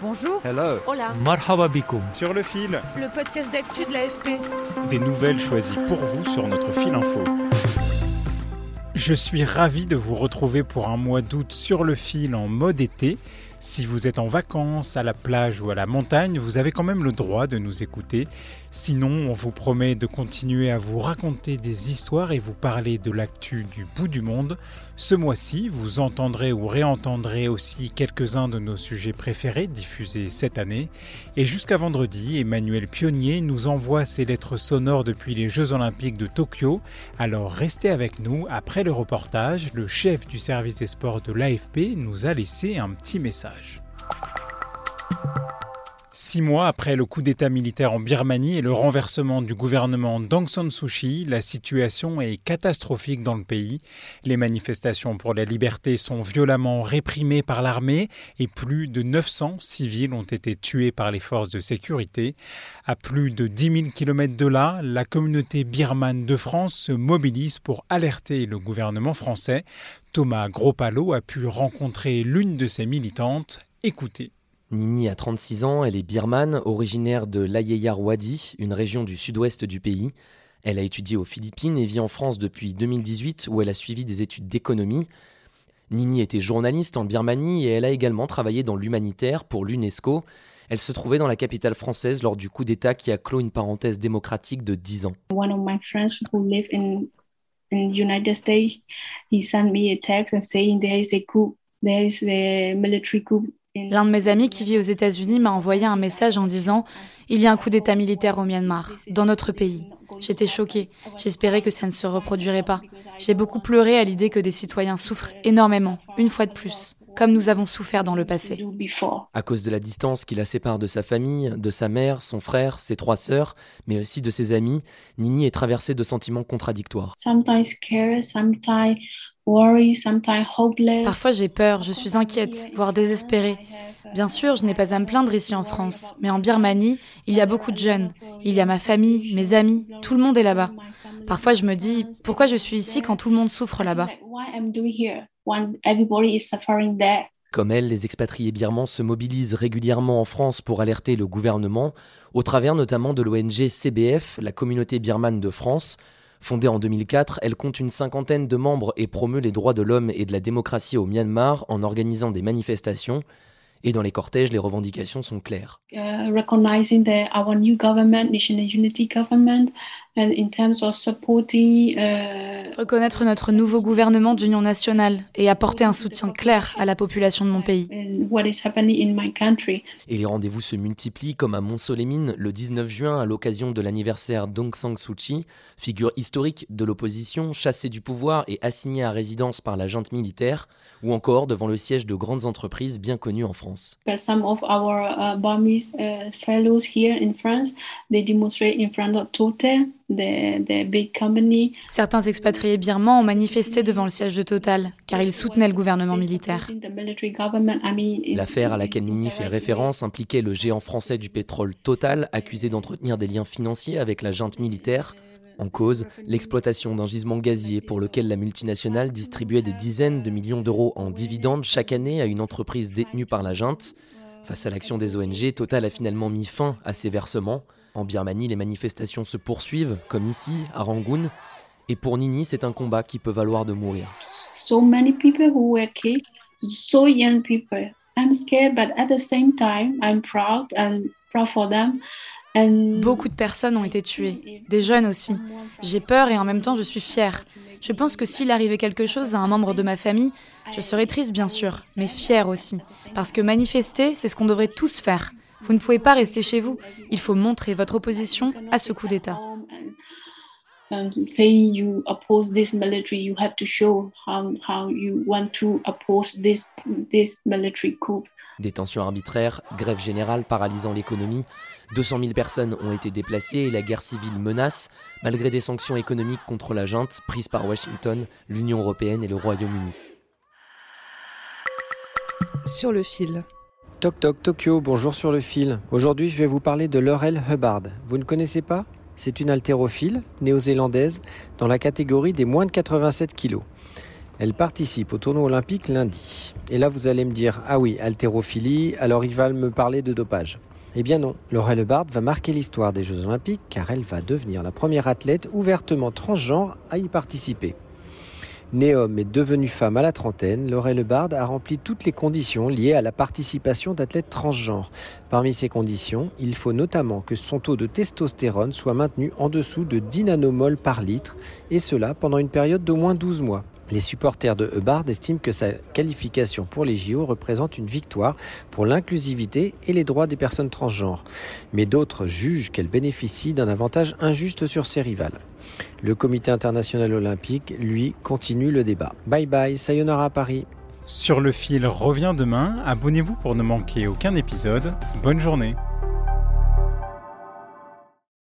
Bonjour. Hello. Hola. Marhaba Sur le fil, Le podcast d'actu de l'AFP. des nouvelles choisies pour vous sur notre fil info. Je suis ravi de vous retrouver pour un mois d'août sur le fil en mode été. Si vous êtes en vacances, à la plage ou à la montagne, vous avez quand même le droit de nous écouter. Sinon, on vous promet de continuer à vous raconter des histoires et vous parler de l'actu du bout du monde. Ce mois-ci, vous entendrez ou réentendrez aussi quelques-uns de nos sujets préférés diffusés cette année. Et jusqu'à vendredi, Emmanuel Pionnier nous envoie ses lettres sonores depuis les Jeux Olympiques de Tokyo. Alors restez avec nous. Après le reportage, le chef du service des sports de l'AFP nous a laissé un petit message. Six mois après le coup d'État militaire en Birmanie et le renversement du gouvernement d'Aung San Suu Kyi, la situation est catastrophique dans le pays. Les manifestations pour la liberté sont violemment réprimées par l'armée et plus de 900 civils ont été tués par les forces de sécurité. À plus de 10 000 km de là, la communauté birmane de France se mobilise pour alerter le gouvernement français. Thomas Gropalo a pu rencontrer l'une de ses militantes. Écoutez. Nini a 36 ans, elle est birmane, originaire de l'Ayeyar Wadi, une région du sud-ouest du pays. Elle a étudié aux Philippines et vit en France depuis 2018 où elle a suivi des études d'économie. Nini était journaliste en Birmanie et elle a également travaillé dans l'humanitaire pour l'UNESCO. Elle se trouvait dans la capitale française lors du coup d'État qui a clos une parenthèse démocratique de 10 ans. one of my friends who live in in United States, he sent me a text and saying there is a coup, there is a military coup. L'un de mes amis qui vit aux États-Unis m'a envoyé un message en disant Il y a un coup d'État militaire au Myanmar, dans notre pays. J'étais choquée. J'espérais que ça ne se reproduirait pas. J'ai beaucoup pleuré à l'idée que des citoyens souffrent énormément, une fois de plus, comme nous avons souffert dans le passé. À cause de la distance qui la sépare de sa famille, de sa mère, son frère, ses trois sœurs, mais aussi de ses amis, Nini est traversée de sentiments contradictoires. Sometimes scared, sometimes worried, sometimes hopeless. Parfois j'ai peur, je suis inquiète, voire désespérée. Bien sûr, je n'ai pas à me plaindre ici en France, mais en Birmanie, il y a beaucoup de jeunes. Il y a ma famille, mes amis, tout le monde est là-bas. Parfois je me dis, pourquoi je suis ici quand tout le monde souffre là-bas? When everybody is suffering? Comme elle, les expatriés birmans se mobilisent régulièrement en France pour alerter le gouvernement, au travers notamment de l'ONG CBF, la communauté birmane de France. Fondée en 2004, elle compte une cinquantaine de membres et promeut les droits de l'homme et de la démocratie au Myanmar en organisant des manifestations. Et dans les cortèges, les revendications sont claires. Uh, recognizing the our new government, National Unity Government, and in terms of supporting uh, Reconnaître notre nouveau gouvernement d'union nationale et apporter un soutien clair à la population de mon pays. and what is happening in my country. Et les rendez-vous se multiplient comme à Mont-Solémine le 19 juin à l'occasion de l'anniversaire d'Aung San Suu Kyi, figure historique de l'opposition, chassée du pouvoir et assignée à résidence par la junte militaire, ou encore devant le siège de grandes entreprises bien connues en France. But some of our uh, Burmese uh, fellows here in France, they demonstrate in front of Total, the the big company. Certains expatriés birmans ont manifesté devant le siège de Total, car ils soutenaient le gouvernement militaire. The military government, I mean, in- L'affaire à laquelle Mini fait référence impliquait le géant français du pétrole Total, accusé d'entretenir des liens financiers avec la junte militaire. En cause, l'exploitation d'un gisement gazier pour lequel la multinationale distribuait des dizaines de millions d'euros en dividendes chaque année à une entreprise détenue par la junte. Face à l'action des ONG, Total a finalement mis fin à ces versements. En Birmanie, les manifestations se poursuivent, comme ici, à Rangoon. Et pour Nini, c'est un combat qui peut valoir de mourir. so many people who were killed, so young people. I'm scared, but at the same time, I'm proud and proud for them. Beaucoup de personnes ont été tuées, des jeunes aussi. J'ai peur et en même temps je suis fière. Je pense que s'il arrivait quelque chose à un membre de ma famille, je serais triste bien sûr, mais fière aussi. Parce que manifester, c'est ce qu'on devrait tous faire. Vous ne pouvez pas rester chez vous. Il faut montrer votre opposition à ce coup d'État. say you oppose this military, Détention arbitraire, grève générale paralysant l'économie, 200 000 personnes ont été déplacées et la guerre civile menace, malgré des sanctions économiques contre la junte prises par Washington, l'Union européenne et le Royaume-Uni. Sur le fil. Toc Toc Tokyo, bonjour sur le fil. Aujourd'hui, je vais vous parler de Laurel Hubbard. Vous ne connaissez pas? C'est une haltérophile néo-zélandaise dans la catégorie des moins de 87 kg. Elle participe au tournoi olympique lundi. Et là, vous allez me dire Ah oui, haltérophilie, alors il va me parler de dopage. Eh bien non, Laurel Hubbard va marquer l'histoire des Jeux olympiques car elle va devenir la première athlète ouvertement transgenre à y participer. Née homme et devenue femme à la trentaine, Laurel Bard a rempli toutes les conditions liées à la participation d'athlètes transgenres. Parmi ces conditions, il faut notamment que son taux de testostérone soit maintenu en dessous de 10 nanomoles par litre, et cela pendant une période d'au moins 12 mois. Les supporters de Hubbard estiment que sa qualification pour les JO représente une victoire pour l'inclusivité et les droits des personnes transgenres. Mais d'autres jugent qu'elle bénéficie d'un avantage injuste sur ses rivales. Le comité international olympique, lui, continue le débat. Bye bye, sayonara Paris. Sur le fil revient demain. Abonnez-vous pour ne manquer aucun épisode. Bonne journée.